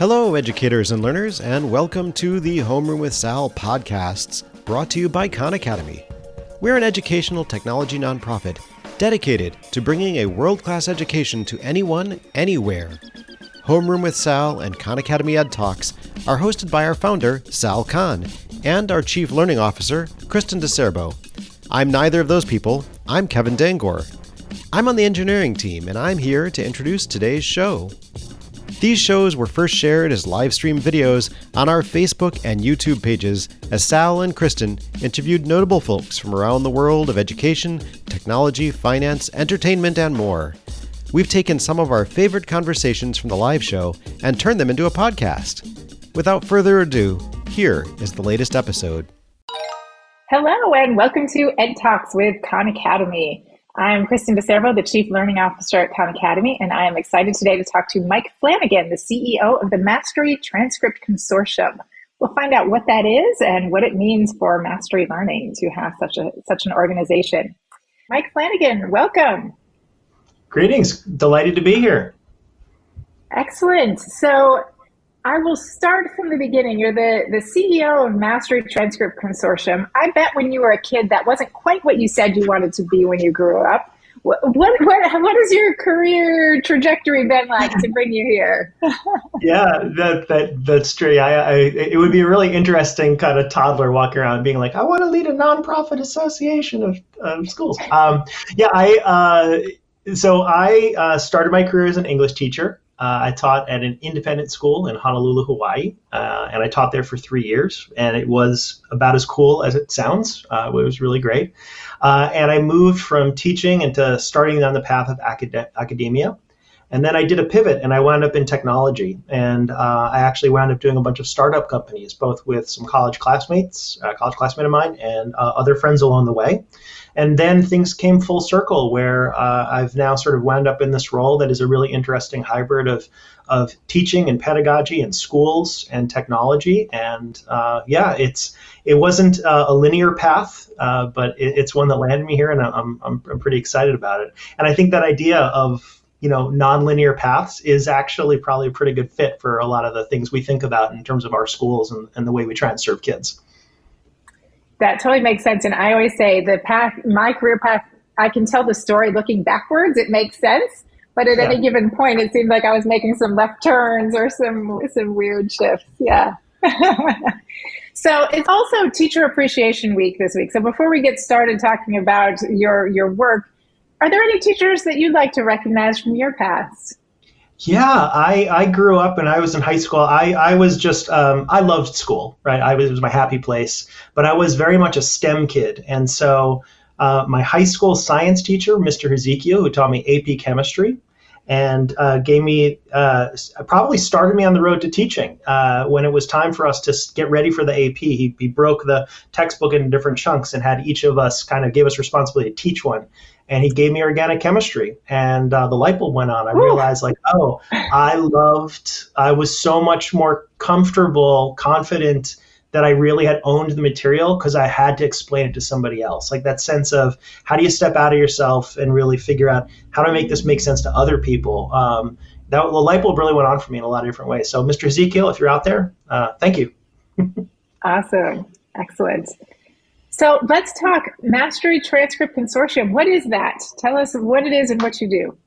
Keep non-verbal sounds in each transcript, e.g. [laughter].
Hello, educators and learners, and welcome to the Homeroom with Sal podcasts, brought to you by Khan Academy. We're an educational technology nonprofit dedicated to bringing a world class education to anyone, anywhere. Homeroom with Sal and Khan Academy Ed Talks are hosted by our founder, Sal Khan, and our Chief Learning Officer, Kristen DiCerbo. I'm neither of those people. I'm Kevin Dangoor. I'm on the engineering team, and I'm here to introduce today's show. These shows were first shared as live stream videos on our Facebook and YouTube pages as Sal and Kristen interviewed notable folks from around the world of education, technology, finance, entertainment, and more. We've taken some of our favorite conversations from the live show and turned them into a podcast. Without further ado, here is the latest episode. Hello, and welcome to Ed Talks with Khan Academy. I'm Kristen DiCerbo, the Chief Learning Officer at Khan Academy, and I am excited today to talk to Mike Flanagan, the CEO of the Mastery Transcript Consortium. We'll find out what that is and what it means for Mastery Learning to have such a such an organization. Mike Flanagan, welcome. Greetings. Delighted to be here. Excellent. So I will start from the beginning. You're the, the CEO of Mastery Transcript Consortium. I bet when you were a kid, that wasn't quite what you said you wanted to be when you grew up. What, what, what, what your career trajectory been like to bring you here? [laughs] yeah, that, that, that's true. I, I, it would be a really interesting kind of toddler walking around being like, I want to lead a nonprofit association of, of schools. Um, yeah, I, uh, so I uh, started my career as an English teacher. Uh, I taught at an independent school in Honolulu, Hawaii, uh, and I taught there for three years. And it was about as cool as it sounds. Uh, it was really great. Uh, and I moved from teaching into starting down the path of acad- academia. And then I did a pivot and I wound up in technology. And uh, I actually wound up doing a bunch of startup companies, both with some college classmates, a college classmate of mine, and uh, other friends along the way. And then things came full circle where uh, I've now sort of wound up in this role that is a really interesting hybrid of, of teaching and pedagogy and schools and technology. And uh, yeah, it's it wasn't uh, a linear path, uh, but it, it's one that landed me here, and I'm, I'm, I'm pretty excited about it. And I think that idea of you know nonlinear paths is actually probably a pretty good fit for a lot of the things we think about in terms of our schools and, and the way we try and serve kids that totally makes sense. And I always say the path, my career path, I can tell the story looking backwards. It makes sense. But at yeah. any given point, it seemed like I was making some left turns or some some weird shifts. Yeah. [laughs] so it's also Teacher Appreciation Week this week. So before we get started talking about your your work, are there any teachers that you'd like to recognize from your past? Yeah, I, I grew up and I was in high school. I, I was just, um, I loved school, right? I was, it was my happy place, but I was very much a STEM kid. And so uh, my high school science teacher, Mr. Ezekiel, who taught me AP chemistry, and uh, gave me uh, probably started me on the road to teaching. Uh, when it was time for us to get ready for the AP, he, he broke the textbook into different chunks and had each of us kind of give us responsibility to teach one. And he gave me organic chemistry and uh, the light bulb went on. I realized like oh i loved i was so much more comfortable confident that i really had owned the material because i had to explain it to somebody else like that sense of how do you step out of yourself and really figure out how to make this make sense to other people um, that the light bulb really went on for me in a lot of different ways so mr ezekiel if you're out there uh, thank you [laughs] awesome excellent so let's talk Mastery Transcript Consortium. What is that? Tell us what it is and what you do.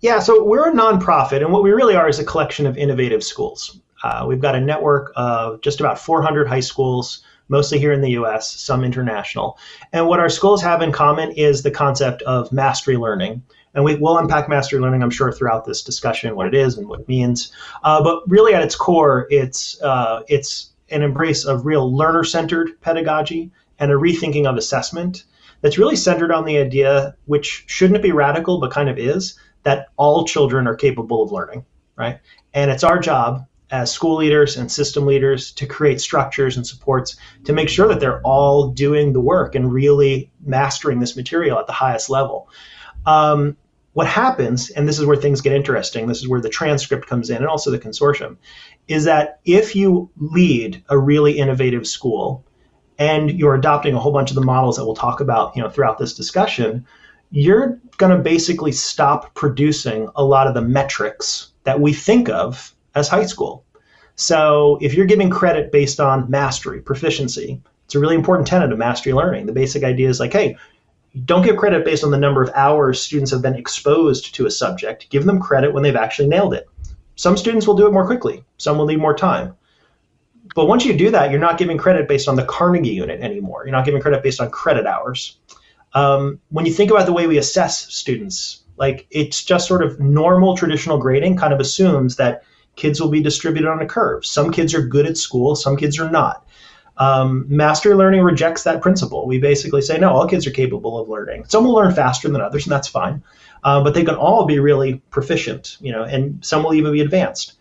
Yeah, so we're a nonprofit, and what we really are is a collection of innovative schools. Uh, we've got a network of just about 400 high schools, mostly here in the US, some international. And what our schools have in common is the concept of mastery learning. And we will unpack mastery learning, I'm sure, throughout this discussion, what it is and what it means. Uh, but really, at its core, it's uh, it's an embrace of real learner-centered pedagogy and a rethinking of assessment that's really centered on the idea, which shouldn't be radical, but kind of is, that all children are capable of learning, right? And it's our job as school leaders and system leaders to create structures and supports to make sure that they're all doing the work and really mastering this material at the highest level. Um, what happens, and this is where things get interesting, this is where the transcript comes in and also the consortium, is that if you lead a really innovative school and you're adopting a whole bunch of the models that we'll talk about you know throughout this discussion you're going to basically stop producing a lot of the metrics that we think of as high school So if you're giving credit based on mastery, proficiency, it's a really important tenet of mastery learning. The basic idea is like, hey, don't give credit based on the number of hours students have been exposed to a subject. Give them credit when they've actually nailed it. Some students will do it more quickly, some will need more time. But once you do that, you're not giving credit based on the Carnegie unit anymore. You're not giving credit based on credit hours. Um, when you think about the way we assess students, like it's just sort of normal traditional grading kind of assumes that kids will be distributed on a curve. Some kids are good at school, some kids are not. Um, mastery learning rejects that principle. We basically say, no, all kids are capable of learning. Some will learn faster than others, and that's fine. Uh, but they can all be really proficient, you know, and some will even be advanced.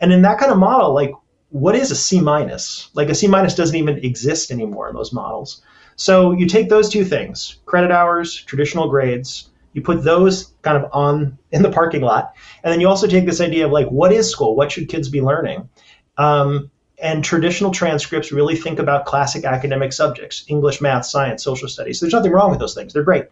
And in that kind of model, like, what is a C minus? Like a C minus doesn't even exist anymore in those models. So you take those two things, credit hours, traditional grades, you put those kind of on in the parking lot, and then you also take this idea of like, what is school? What should kids be learning? Um, and traditional transcripts really think about classic academic subjects English, math, science, social studies. There's nothing wrong with those things, they're great.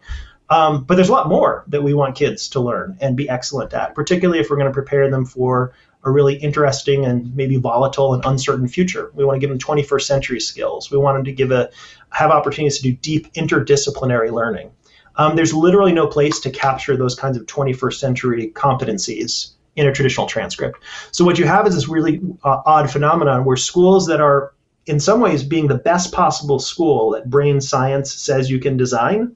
Um, but there's a lot more that we want kids to learn and be excellent at, particularly if we're going to prepare them for a really interesting and maybe volatile and uncertain future. We want to give them 21st century skills. We want them to give a have opportunities to do deep interdisciplinary learning. Um, there's literally no place to capture those kinds of 21st century competencies in a traditional transcript. So what you have is this really uh, odd phenomenon where schools that are in some ways being the best possible school that brain science says you can design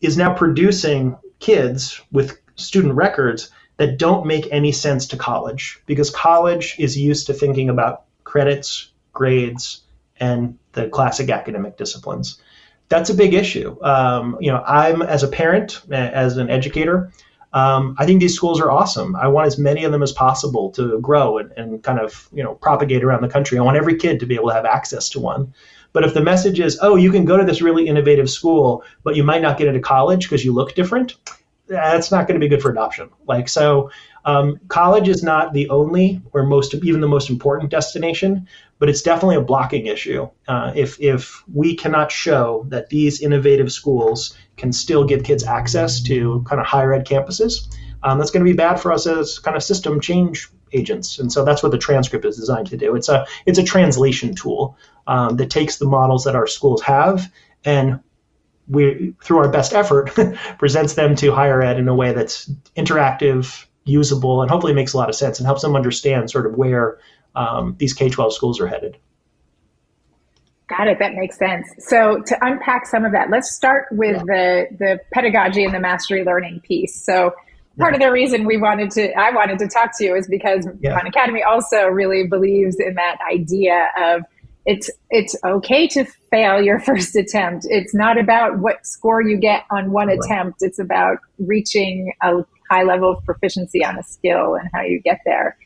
is now producing kids with student records that don't make any sense to college because college is used to thinking about credits, grades, and the classic academic disciplines. That's a big issue. Um, you know, I'm as a parent, as an educator, um, I think these schools are awesome. I want as many of them as possible to grow and, and kind of you know propagate around the country. I want every kid to be able to have access to one. But if the message is, oh, you can go to this really innovative school, but you might not get into college because you look different, that's not going to be good for adoption. Like so, um, college is not the only or most even the most important destination, but it's definitely a blocking issue. Uh, if if we cannot show that these innovative schools can still give kids access to kind of higher ed campuses, um, that's going to be bad for us as kind of system change agents. And so that's what the transcript is designed to do. It's a it's a translation tool um, that takes the models that our schools have and we through our best effort [laughs] presents them to higher ed in a way that's interactive usable and hopefully makes a lot of sense and helps them understand sort of where um, these K-12 schools are headed. Got it. That makes sense. So to unpack some of that, let's start with yeah. the the pedagogy and the mastery learning piece. So part yeah. of the reason we wanted to I wanted to talk to you is because yeah. Khan Academy also really believes in that idea of it's it's okay to fail your [laughs] first attempt. It's not about what score you get on one right. attempt. It's about reaching a high level of proficiency on a skill and how you get there.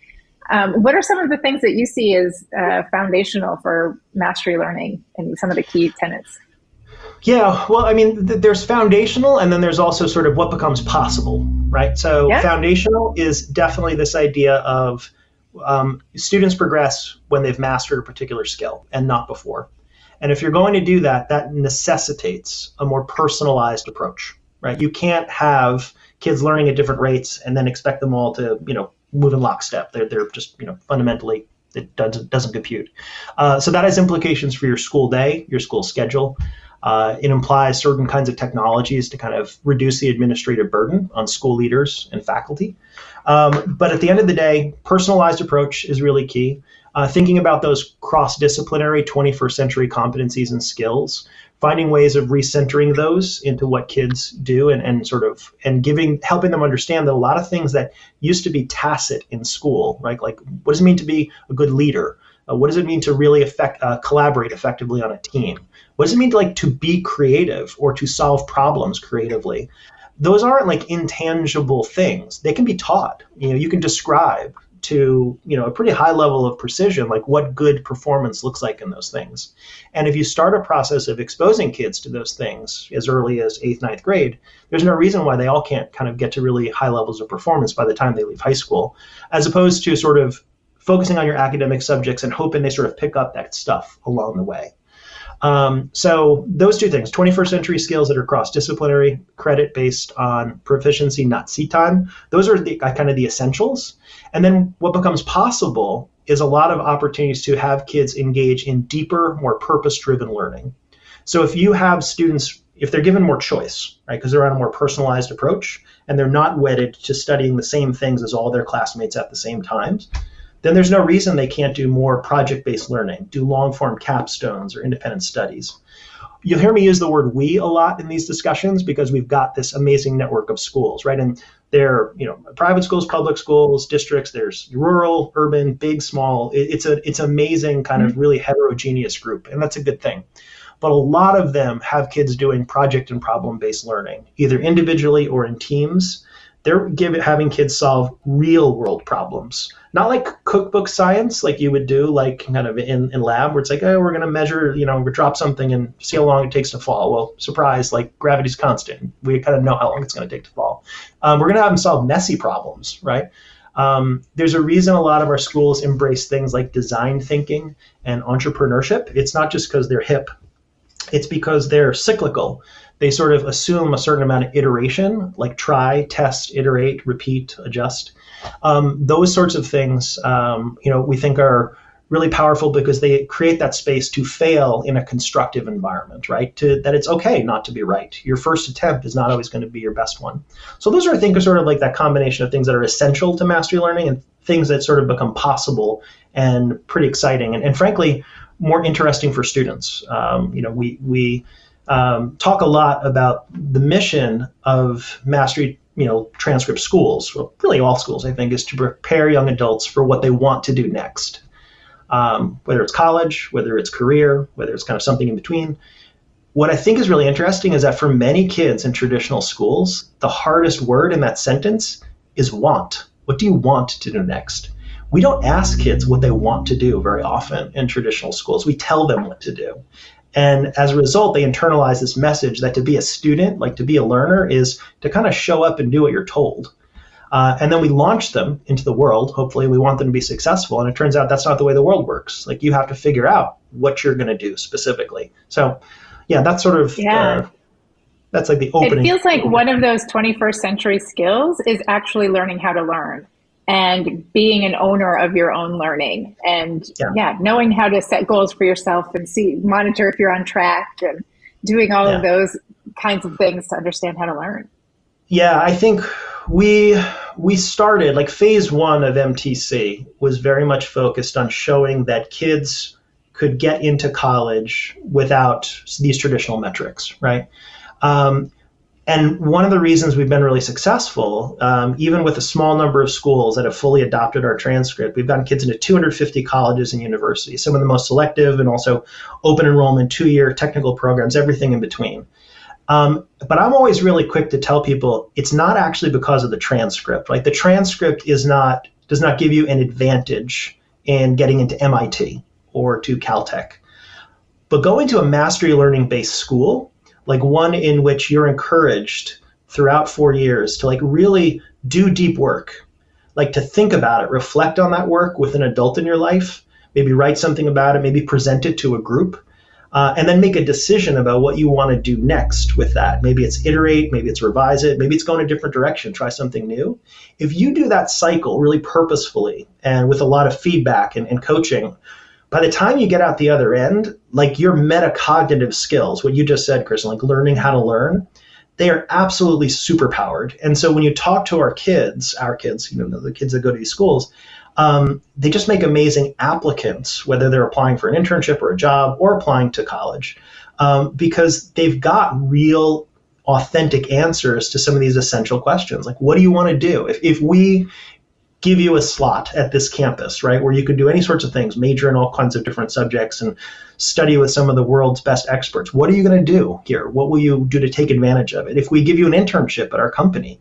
Um, what are some of the things that you see as uh, foundational for mastery learning and some of the key tenets? Yeah, well, I mean, th- there's foundational, and then there's also sort of what becomes possible, right? So, yeah. foundational is definitely this idea of um, students progress when they've mastered a particular skill and not before. And if you're going to do that, that necessitates a more personalized approach, right? You can't have kids learning at different rates and then expect them all to, you know, move in lockstep. They're, they're just, you know, fundamentally, it doesn't, doesn't compute. Uh, so that has implications for your school day, your school schedule. Uh, it implies certain kinds of technologies to kind of reduce the administrative burden on school leaders and faculty. Um, but at the end of the day, personalized approach is really key. Uh, thinking about those cross disciplinary 21st century competencies and skills finding ways of recentering those into what kids do and, and sort of and giving helping them understand that a lot of things that used to be tacit in school right? Like what does it mean to be a good leader? Uh, what does it mean to really affect uh, collaborate effectively on a team? What does it mean to like to be creative or to solve problems creatively? Those aren't like intangible things. They can be taught. You know you can describe to you know a pretty high level of precision like what good performance looks like in those things. And if you start a process of exposing kids to those things as early as eighth ninth grade there's no reason why they all can't kind of get to really high levels of performance by the time they leave high school as opposed to sort of focusing on your academic subjects and hoping they sort of pick up that stuff along the way um, so those two things, 21st century skills that are cross-disciplinary, credit based on proficiency, not seat time. Those are the kind of the essentials. And then what becomes possible is a lot of opportunities to have kids engage in deeper, more purpose driven learning. So if you have students, if they're given more choice, right, because they're on a more personalized approach and they're not wedded to studying the same things as all their classmates at the same times, then there's no reason they can't do more project based learning, do long form capstones or independent studies. You'll hear me use the word we a lot in these discussions because we've got this amazing network of schools, right? And they're, you know, private schools, public schools, districts. There's rural, urban, big, small. it's a it's amazing kind of mm-hmm. really heterogeneous group, and that's a good thing. But a lot of them have kids doing project and problem based learning, either individually or in teams. They're giving having kids solve real world problems. Not like cookbook science like you would do like kind of in, in lab where it's like oh we're going to measure you know we drop something and see how long it takes to fall. Well surprise like gravity's constant. We kind of know how long it's going to take to fall. Um, we're going to have them solve messy problems right? Um, there's a reason a lot of our schools embrace things like design thinking and entrepreneurship. It's not just because they're hip. It's because they're cyclical they sort of assume a certain amount of iteration, like try, test, iterate, repeat, adjust. Um, those sorts of things, um, you know, we think are really powerful because they create that space to fail in a constructive environment, right? To that it's okay not to be right. Your first attempt is not always going to be your best one. So those are, I think, are sort of like that combination of things that are essential to mastery learning and things that sort of become possible and pretty exciting and, and frankly more interesting for students. Um, you know, we we um, talk a lot about the mission of mastery you know transcript schools. Well really all schools i think is to prepare young adults for what they want to do next. Um, whether it's college whether it's career whether it's kind of something in between. What i think is really interesting is that for many kids in traditional schools the hardest word in that sentence is want. What do you want to do next? We don't ask kids what they want to do very often in traditional schools. We tell them what to do and as a result, they internalize this message that to be a student, like to be a learner, is to kind of show up and do what you're told. Uh, and then we launch them into the world. Hopefully, we want them to be successful. And it turns out that's not the way the world works. Like you have to figure out what you're going to do specifically. So, yeah, that's sort of yeah. Uh, that's like the opening. It feels like one of those 21st century skills is actually learning how to learn and being an owner of your own learning and yeah. yeah. knowing how to set goals for yourself and see monitor if you're on track and doing all yeah. of those kinds of things to understand how to learn yeah i think we we started like phase one of mtc was very much focused on showing that kids could get into college without these traditional metrics right um, and one of the reasons we've been really successful, um, even with a small number of schools that have fully adopted our transcript, we've gotten kids into 250 colleges and universities, some of the most selective and also open enrollment, two year technical programs, everything in between. Um, but I'm always really quick to tell people it's not actually because of the transcript. Like the transcript is not does not give you an advantage in getting into MIT or to Caltech. But going to a mastery learning based school like one in which you're encouraged throughout four years to like really do deep work, like to think about it, reflect on that work with an adult in your life, maybe write something about it, maybe present it to a group. Uh, and then make a decision about what you want to do next with that. Maybe it's iterate, maybe it's revise it, maybe it's go in a different direction, try something new. If you do that cycle really purposefully and with a lot of feedback and, and coaching, by the time you get out the other end, like your metacognitive skills, what you just said, Chris, like learning how to learn, they are absolutely superpowered. And so when you talk to our kids, our kids, you know, the kids that go to these schools, um, they just make amazing applicants, whether they're applying for an internship or a job or applying to college, um, because they've got real authentic answers to some of these essential questions like what do you want to do if, if we give you a slot at this campus, right, where you could do any sorts of things, major in all kinds of different subjects and study with some of the world's best experts. What are you going to do here? What will you do to take advantage of it? If we give you an internship at our company,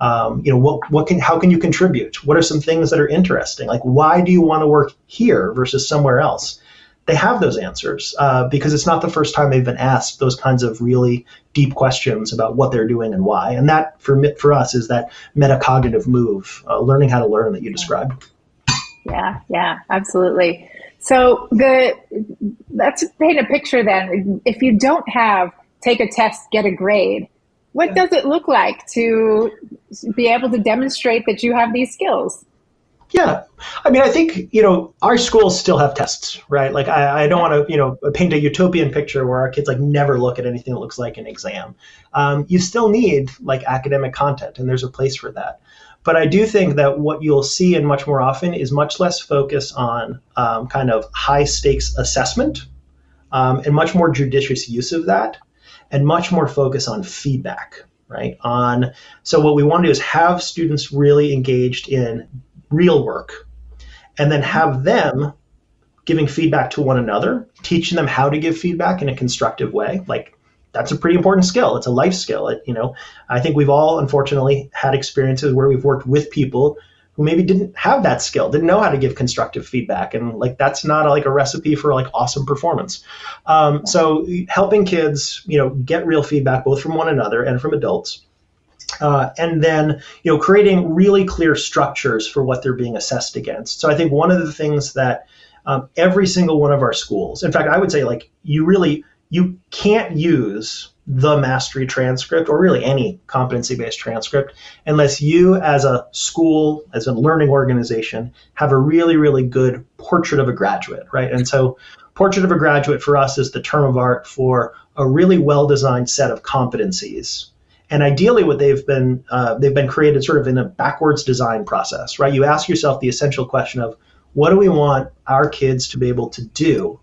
um, you know, what, what can, how can you contribute? What are some things that are interesting? Like, why do you want to work here versus somewhere else? They have those answers uh, because it's not the first time they've been asked those kinds of really deep questions about what they're doing and why. And that, for for us, is that metacognitive move, uh, learning how to learn that you described. Yeah, yeah, absolutely. So the let's paint a picture then. If you don't have take a test, get a grade, what does it look like to be able to demonstrate that you have these skills? Yeah, I mean, I think you know our schools still have tests, right? Like, I, I don't want to you know paint a utopian picture where our kids like never look at anything that looks like an exam. Um, you still need like academic content, and there's a place for that. But I do think that what you'll see and much more often is much less focus on um, kind of high stakes assessment um, and much more judicious use of that, and much more focus on feedback, right? On so what we want to do is have students really engaged in real work and then have them giving feedback to one another, teaching them how to give feedback in a constructive way. Like that's a pretty important skill. It's a life skill. It, you know, I think we've all unfortunately had experiences where we've worked with people who maybe didn't have that skill, didn't know how to give constructive feedback, and like that's not a, like a recipe for like awesome performance. Um, so helping kids, you know, get real feedback both from one another and from adults, uh, and then you know creating really clear structures for what they're being assessed against. So I think one of the things that um, every single one of our schools, in fact, I would say like you really you can't use the mastery transcript or really any competency based transcript unless you as a school as a learning organization have a really really good portrait of a graduate right and so portrait of a graduate for us is the term of art for a really well designed set of competencies and ideally, what they've been uh, they've been created sort of in a backwards design process, right? You ask yourself the essential question of what do we want our kids to be able to do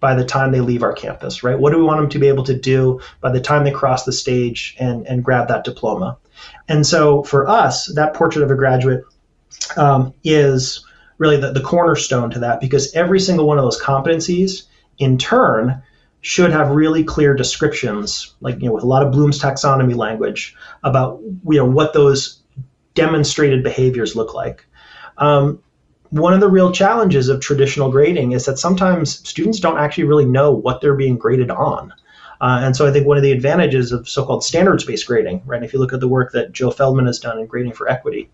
by the time they leave our campus, right? What do we want them to be able to do by the time they cross the stage and, and grab that diploma? And so for us, that portrait of a graduate um, is really the, the cornerstone to that because every single one of those competencies in turn should have really clear descriptions, like you know, with a lot of Bloom's taxonomy language about you know what those demonstrated behaviors look like. Um, one of the real challenges of traditional grading is that sometimes students don't actually really know what they're being graded on. Uh, and so I think one of the advantages of so-called standards-based grading, right? If you look at the work that Joe Feldman has done in grading for equity,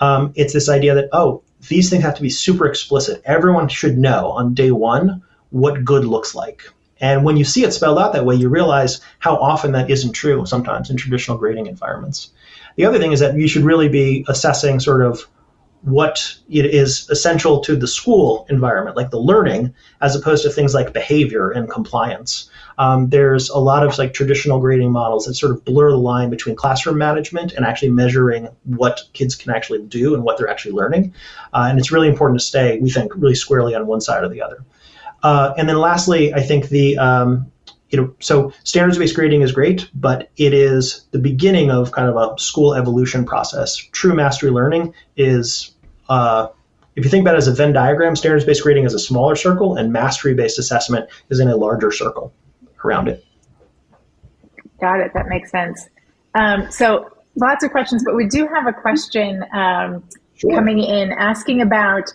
um, it's this idea that oh, these things have to be super explicit. Everyone should know on day one what good looks like. And when you see it spelled out that way, you realize how often that isn't true sometimes in traditional grading environments. The other thing is that you should really be assessing sort of what it is essential to the school environment, like the learning, as opposed to things like behavior and compliance. Um, there's a lot of like traditional grading models that sort of blur the line between classroom management and actually measuring what kids can actually do and what they're actually learning. Uh, and it's really important to stay, we think, really squarely on one side or the other. Uh, and then lastly, I think the um, you know so standards-based grading is great, but it is the beginning of kind of a school evolution process. True mastery learning is uh, if you think about it as a Venn diagram, standards-based grading is a smaller circle, and mastery-based assessment is in a larger circle around it. Got it. That makes sense. Um, so lots of questions, but we do have a question um, sure. coming in asking about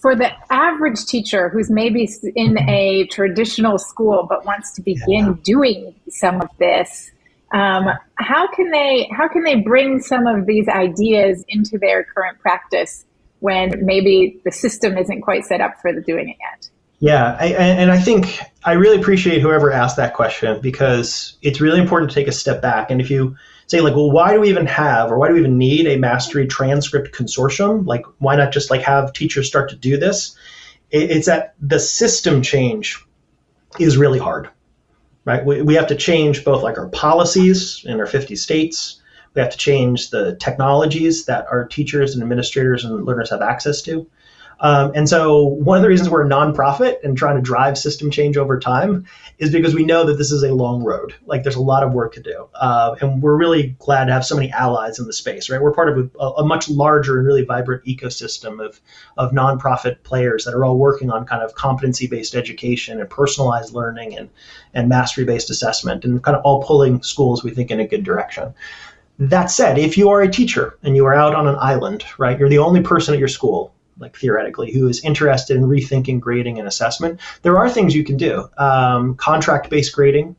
for the average teacher who's maybe in a traditional school but wants to begin yeah. doing some of this um, how can they how can they bring some of these ideas into their current practice when maybe the system isn't quite set up for the doing it yet yeah I, and i think i really appreciate whoever asked that question because it's really important to take a step back and if you say like, well, why do we even have or why do we even need a mastery transcript consortium? Like, why not just like have teachers start to do this? It's that the system change is really hard, right? We, we have to change both like our policies in our 50 states. We have to change the technologies that our teachers and administrators and learners have access to. Um, and so, one of the reasons we're a nonprofit and trying to drive system change over time is because we know that this is a long road. Like, there's a lot of work to do. Uh, and we're really glad to have so many allies in the space, right? We're part of a, a, much larger and really vibrant ecosystem of, of nonprofit players that are all working on kind of competency based education and personalized learning and, and mastery based assessment and kind of all pulling schools, we think, in a good direction. That said, if you are a teacher and you are out on an island, right, you're the only person at your school, like theoretically, who is interested in rethinking grading and assessment, there are things you can do. Um, contract based grading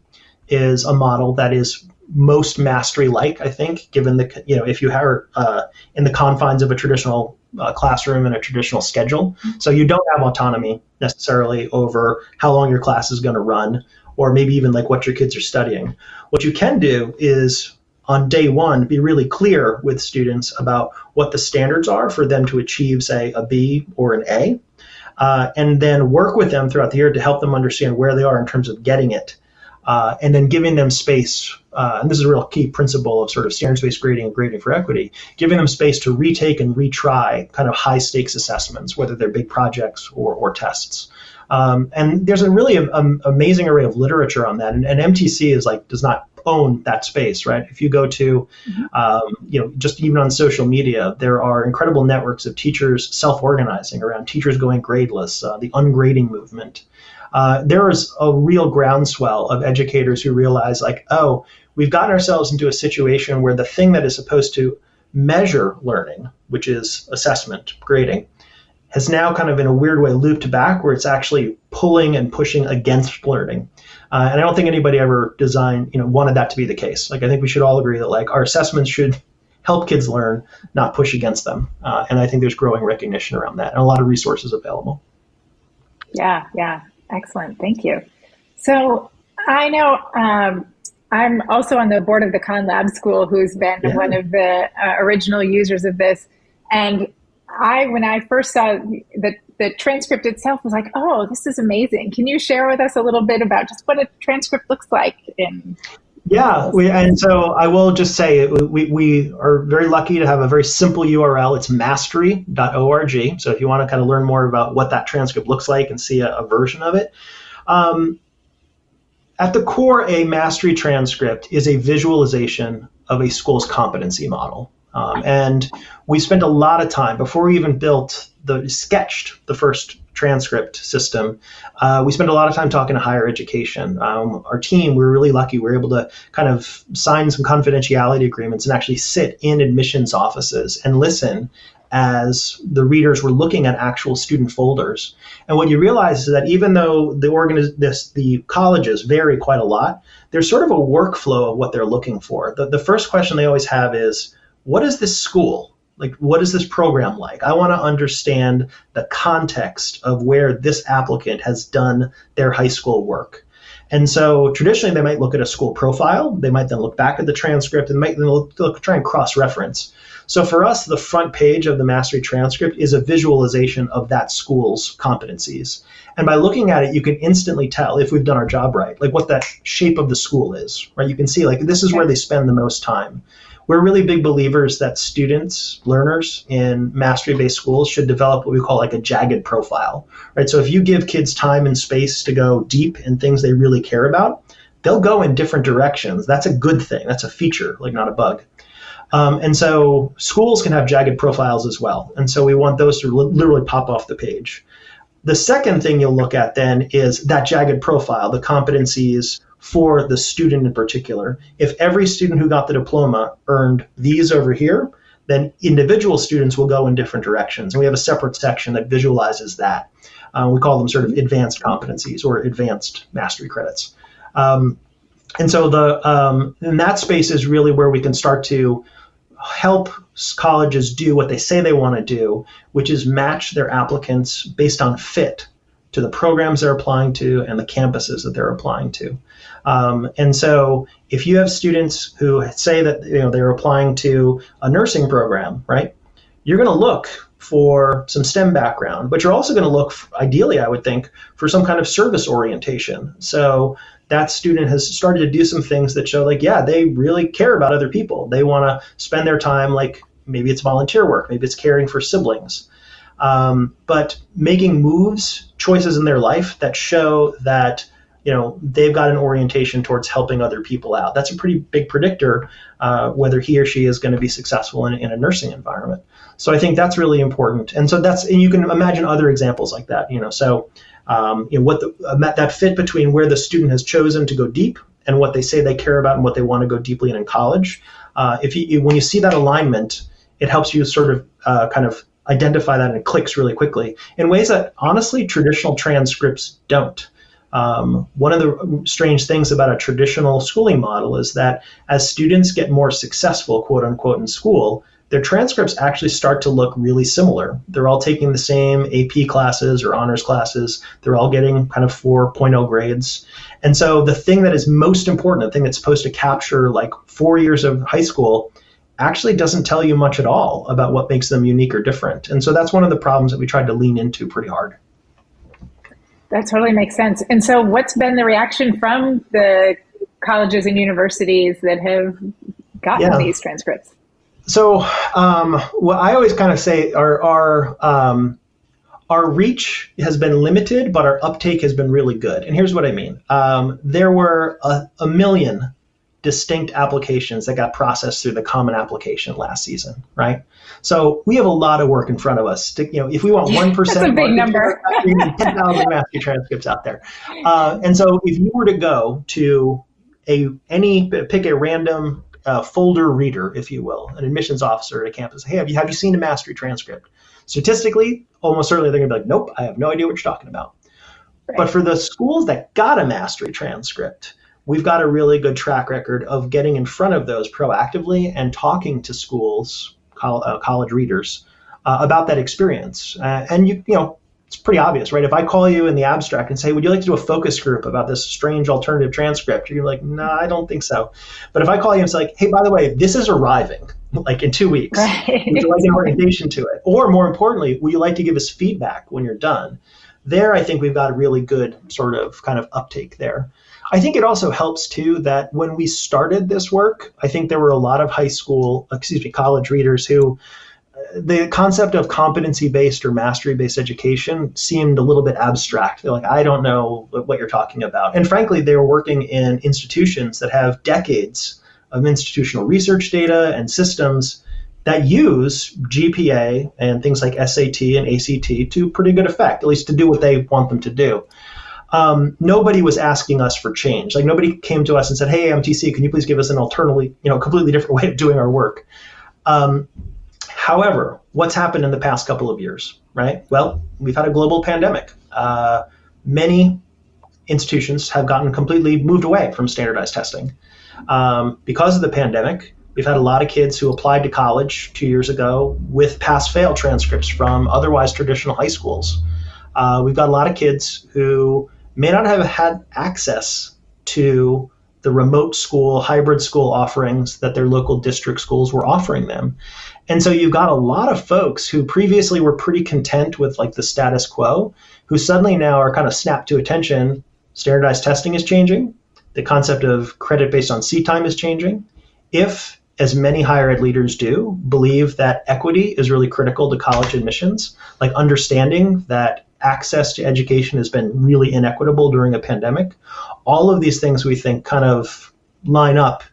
is a model that is most mastery like, I think, given the, you know, if you are uh, in the confines of a traditional uh, classroom and a traditional schedule. So you don't have autonomy necessarily over how long your class is going to run or maybe even like what your kids are studying. What you can do is on day one be really clear with students about what the standards are for them to achieve, say, a B or an A, uh, and then work with them throughout the year to help them understand where they are in terms of getting it, uh, and then giving them space. Uh, and this is a real key principle of sort of standards-based grading and grading for equity, giving them space to retake and retry kind of high-stakes assessments, whether they're big projects or, or tests. Um, and there's a really um, amazing array of literature on that. And, and, MTC is like does not own that space, right? If you go to, mm-hmm. um, you know, just even on social media, there are incredible networks of teachers self-organizing around teachers going gradeless, uh, the ungrading movement. Uh, there is a real groundswell of educators who realize, like, oh, we've gotten ourselves into a situation where the thing that is supposed to measure learning, which is assessment, grading, has now kind of in a weird way looped back where it's actually pulling and pushing against learning. Uh, and I don't think anybody ever designed, you know, wanted that to be the case. Like I think we should all agree that like our assessments should help kids learn, not push against them. Uh, and I think there's growing recognition around that and a lot of resources available. Yeah, yeah, excellent. Thank you. So I know um, I'm also on the board of the Khan Lab School, who's been yeah. one of the uh, original users of this. And I, when I first saw the, the transcript itself, was like, oh, this is amazing. Can you share with us a little bit about just what a transcript looks like in yeah, we, and so I will just say we, we are very lucky to have a very simple URL. It's mastery.org. So if you want to kind of learn more about what that transcript looks like and see a, a version of it, um, at the core, a mastery transcript is a visualization of a school's competency model. Um, and we spent a lot of time before we even built the sketched the first transcript system. Uh, we spent a lot of time talking to higher education. Um, our team, we were really lucky. We were able to kind of sign some confidentiality agreements and actually sit in admissions offices and listen as the readers were looking at actual student folders. And what you realize is that even though the organiz- this, the colleges vary quite a lot, there's sort of a workflow of what they're looking for. The, the first question they always have is, what is this school? Like, what is this program like? I want to understand the context of where this applicant has done their high school work. And so traditionally, they might look at a school profile. They might then look back at the transcript and might then look, look, try and cross reference. So for us, the front page of the Mastery transcript is a visualization of that school's competencies. And by looking at it, you can instantly tell if we've done our job right, like what that shape of the school is, right? You can see like this is where they spend the most time we're really big believers that students, learners in mastery based schools should develop what we call like a jagged profile, right? So if you give kids time and space to go deep in things they really care about, they'll go in different directions. That's a good thing. That's a feature, like not a bug. Um, and so schools can have jagged profiles as well. And so we want those to li- literally pop off the page. The second thing you'll look at then is that jagged profile, the competencies, for the student in particular. If every student who got the diploma earned these over here, then individual students will go in different directions. And we have a separate section that visualizes that. Uh, we call them sort of advanced competencies or advanced mastery credits. Um, and so the um, in that space is really where we can start to help colleges do what they say they want to do, which is match their applicants based on fit to the programs they're applying to and the campuses that they're applying to. Um, and so if you have students who say that you know they're applying to a nursing program, right? You're going to look for some STEM background, but you're also going to look, for, ideally, I would think, for some kind of service orientation. So that student has started to do some things that show, like, yeah, they really care about other people. They want to spend their time, like, maybe it's volunteer work, maybe it's caring for siblings. Um, but making moves, choices in their life that show that you know they've got an orientation towards helping other people out. That's a pretty big predictor uh, whether he or she is going to be successful in, in a nursing environment. So I think that's really important. And so that's and you can imagine other examples like that. You know, so um, you know what the, uh, that fit between where the student has chosen to go deep and what they say they care about and what they want to go deeply in in college. Uh, if you when you see that alignment, it helps you sort of uh, kind of identify that and it clicks really quickly in ways that honestly traditional transcripts don't. Um, one of the strange things about a traditional schooling model is that as students get more successful, quote unquote, in school, their transcripts actually start to look really similar. They're all taking the same AP classes or honors classes. They're all getting kind of 4.0 grades. And so the thing that is most important, the thing that's supposed to capture like four years of high school, actually doesn't tell you much at all about what makes them unique or different. And so that's one of the problems that we tried to lean into pretty hard. That totally makes sense. And so, what's been the reaction from the colleges and universities that have gotten yeah. these transcripts? So, um, what I always kind of say our our um, our reach has been limited, but our uptake has been really good. And here's what I mean: um, there were a, a, million distinct applications that got processed through the Common Application last season, right? So we have a lot of work in front of us. To, you know, if we want [laughs] one percent, big number. Ten thousand mastery transcripts out there, uh, and so if you were to go to a any pick a random uh, folder reader, if you will, an admissions officer at a campus. Hey, have you have you seen a mastery transcript? Statistically, almost certainly they're gonna be like, nope, I have no idea what you're talking about. Right. But for the schools that got a mastery transcript, we've got a really good track record of getting in front of those proactively and talking to schools, col- uh, college readers, uh, about that experience. Uh, and you, you know, it's pretty obvious, right? If I call you in the abstract and say, "Would you like to do a focus group about this strange alternative transcript?" You're like, "No, nah, I don't think so." But if I call you and say, like, "Hey, by the way, this is arriving, [laughs] like in two weeks. Right. Would you like an orientation to it?" Or more importantly, would you like to give us feedback when you're done? There, I think we've got a really good sort of kind of uptake there. I think it also helps too that when we started this work, I think there were a lot of high school, excuse me, college readers who uh, the concept of competency based or mastery based education seemed a little bit abstract. They're like, I don't know what you're talking about. And frankly, they were working in institutions that have decades of institutional research data and systems that use GPA and things like SAT and ACT to pretty good effect, at least to do what they want them to do. Um, nobody was asking us for change. Like nobody came to us and said, "Hey, MTC, can you please give us an alternatively, you know, completely different [laughs] way of doing our work?" Um, However, what's happened in the past couple of years, right? Well, we've had a global pandemic. Uh, many institutions have gotten completely moved away from standardized testing. Um, because of the pandemic, we've had a lot of kids who applied to college two years ago with pass fail transcripts from otherwise traditional high schools. Uh, we've got a lot of kids who may not have had access to the remote school, hybrid school offerings that their local district schools were offering them. And so you've got a lot of folks who previously were pretty content with like the status quo, who suddenly now are kind of snapped to attention. Standardized testing is changing. The concept of credit based on seat time is changing. If, as many higher ed leaders do, believe that equity is really critical to college admissions, like understanding that access to education has been really inequitable during a pandemic, all of these things we think kind of line up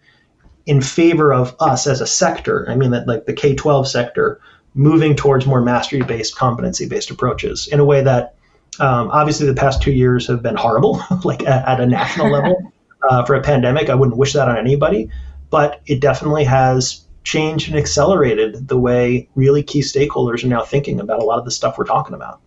in favor of us as a sector, I mean that like the K 12 sector, moving towards more mastery based, competency based approaches in a way that um, obviously the past two years have been horrible, [laughs] like at, at, a national [laughs] level uh, for a pandemic. I wouldn't wish that on anybody, but it definitely has changed and accelerated the way really key stakeholders are now thinking about a lot of the stuff we're talking about.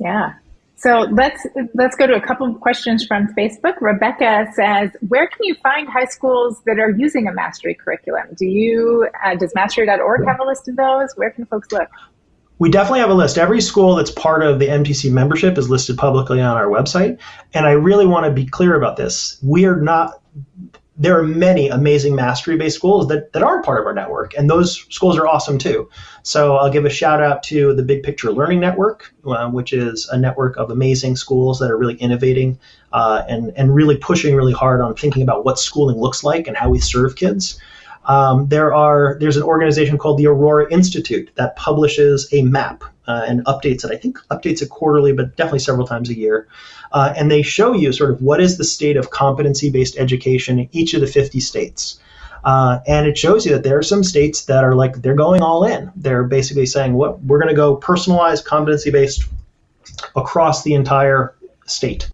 Yeah, so let's let's go to a couple of questions from Facebook. Rebecca says, "Where can you find high schools that are using a mastery curriculum? Do you uh, does mastery.org have a list of those? Where can folks look?" We definitely have a list. Every school that's part of the MTC membership is listed publicly on our website. And I really want to be clear about this. We are not there are many amazing mastery based schools that, that aren't part of our network, and those schools are awesome too. So I'll give a shout out to the Big Picture Learning Network, uh, which is a network of amazing schools that are really innovating uh, and, and really pushing really hard on thinking about what schooling looks like and how we serve kids. Um, there are there's an organization called the Aurora Institute that publishes a map uh, and updates it. I think updates it quarterly, but definitely several times a year. Uh, and they show you sort of what is the state of competency-based education in each of the 50 states. Uh, and it shows you that there are some states that are like they're going all in. They're basically saying, "What we're going to go personalized, competency-based across the entire state."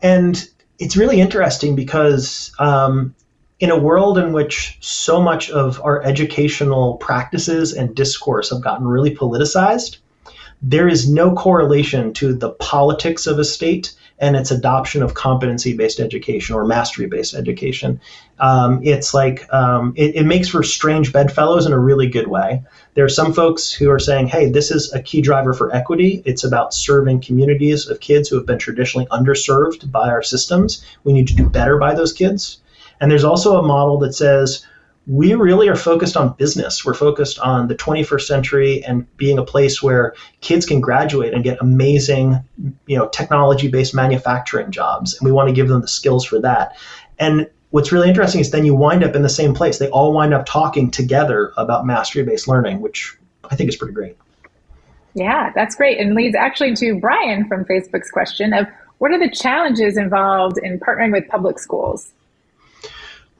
And it's really interesting because um, in a world in which so much of our educational practices and discourse have gotten really politicized, there is no correlation to the politics of a state and its adoption of competency based education or mastery based education. Um, it's like um, it, it, makes for strange bedfellows in a really good way. There are some folks who are saying, hey, this is a key driver for equity. It's about serving communities of kids who have been traditionally underserved by our systems. We need to do better by those kids. And there's also a model that says, we really are focused on business. We're focused on the 21st century and being a place where kids can graduate and get amazing, you know, technology-based manufacturing jobs, and we want to give them the skills for that. And what's really interesting is then you wind up in the same place. They all wind up talking together about mastery-based learning, which I think is pretty great. Yeah, that's great, and leads actually to Brian from Facebook's question of what are the challenges involved in partnering with public schools?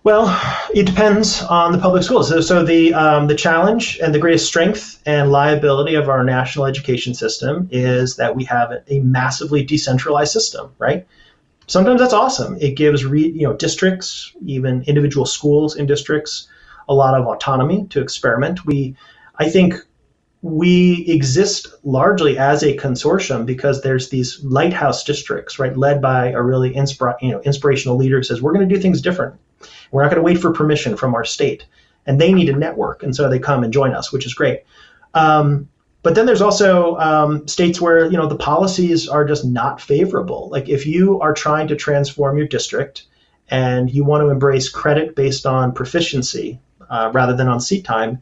Well, it depends on the public schools. So, so the um, the challenge and the greatest strength and liability of our national education system is that we have a massively decentralized system, right? Sometimes that's awesome. It gives re, you know districts, even individual schools in districts, a lot of autonomy to experiment. We, I think, we exist largely as a consortium because there's these lighthouse districts, right, led by a really inspira- you know, inspirational leader who says we're going to do things different we're not going to wait for permission from our state. And they need a network. And so they come and join us, which is great. Um, but then there's also um, states where you know the policies are just not favorable. Like if you are trying to transform your district and you want to embrace credit based on proficiency uh, rather than on seat time,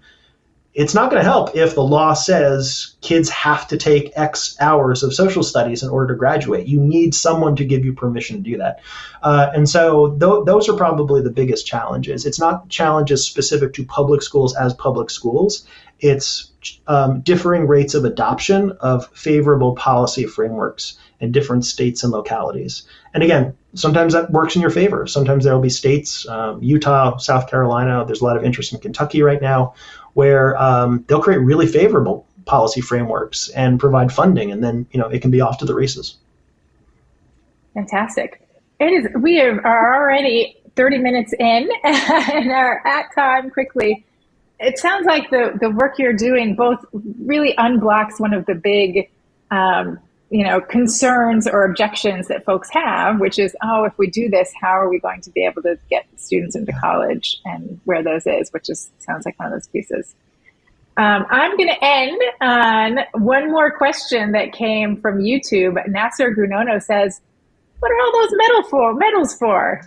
it's not going to help if the law says kids have to take X hours of social studies in order to graduate. You need someone to give you permission to do that. Uh, and so th- those are probably the biggest challenges. It's not challenges specific to public schools as public schools, it's um, differing rates of adoption of favorable policy frameworks in different states and localities. And again, sometimes that works in your favor. Sometimes there will be states, um, Utah, South Carolina, there's a lot of interest in Kentucky right now, where um, they'll create really favorable policy frameworks and provide funding, and then you know it can be off to the races. Fantastic! It is. We are already 30 minutes in [laughs] and are at time quickly. It sounds like the the work you're doing both really unblocks one of the big. Um, you know concerns or objections that folks have which is oh if we do this how are we going to be able to get students into college and where those is which is sounds like one of those pieces. Um, i'm going to end on one more question that came from youtube. Nasser grunono says what are all those medal for medals for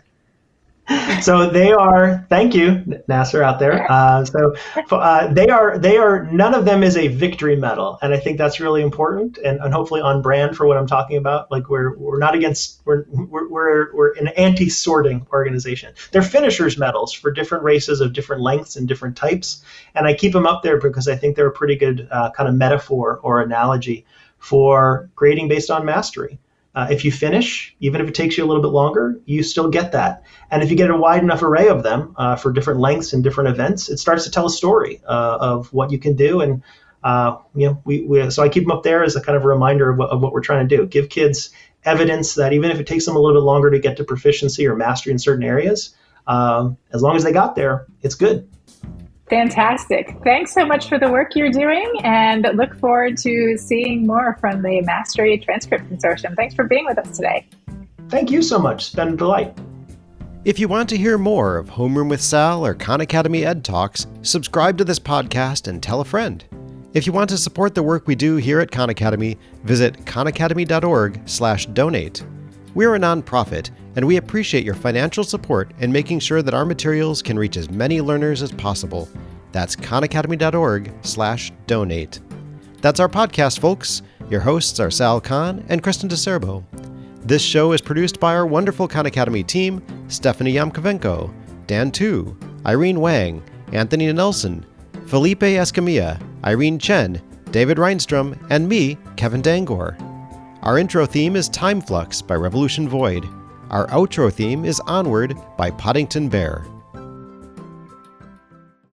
so they are thank you nasser out there. Uh, so uh, they are they are none of them is a victory medal and i think that's really important and, and hopefully on brand for what i'm talking about. Like we're we're not against we're we're we're, we're an anti-sorting organization. They're finishers medals for different races of different lengths and different types and i keep them up there because i think they're a pretty good uh, kind of metaphor or analogy for grading based on mastery uh, if you finish, even if it takes you a little bit longer, you still get that. And if you get a wide enough array of them uh, for different lengths and different events, it starts to tell a story uh, of what you can do. And uh, you know, we, we, so I keep them up there as a kind of a reminder of what, of what we're trying to do. Give kids evidence that even if it takes them a little bit longer to get to proficiency or mastery in certain areas, um, as long as they got there, it's good. Fantastic. Thanks so much for the work you're doing and look forward to seeing more from the Mastery Transcript Consortium. Thanks for being with us today. Thank you so much. It's been a delight. If you want to hear more of Homeroom with Sal or Khan Academy Ed Talks, subscribe to this podcast and tell a friend. If you want to support the work we do here at Khan Academy, visit khanacademy.org slash donate. We're a nonprofit, and we appreciate your financial support in making sure that our materials can reach as many learners as possible. That's khanacademy.org/donate. That's our podcast, folks. Your hosts are Sal Khan and Kristen DiCerbo. This show is produced by our wonderful Khan Academy team Stephanie Yamkovenko, Dan Tu, Irene Wang, Anthony Nelson, Felipe Escamilla, Irene Chen, David Reinstrom, and me, Kevin Dangoor. Our intro theme is Time Flux by Revolution Void. Our outro theme is Onward by Poddington Bear.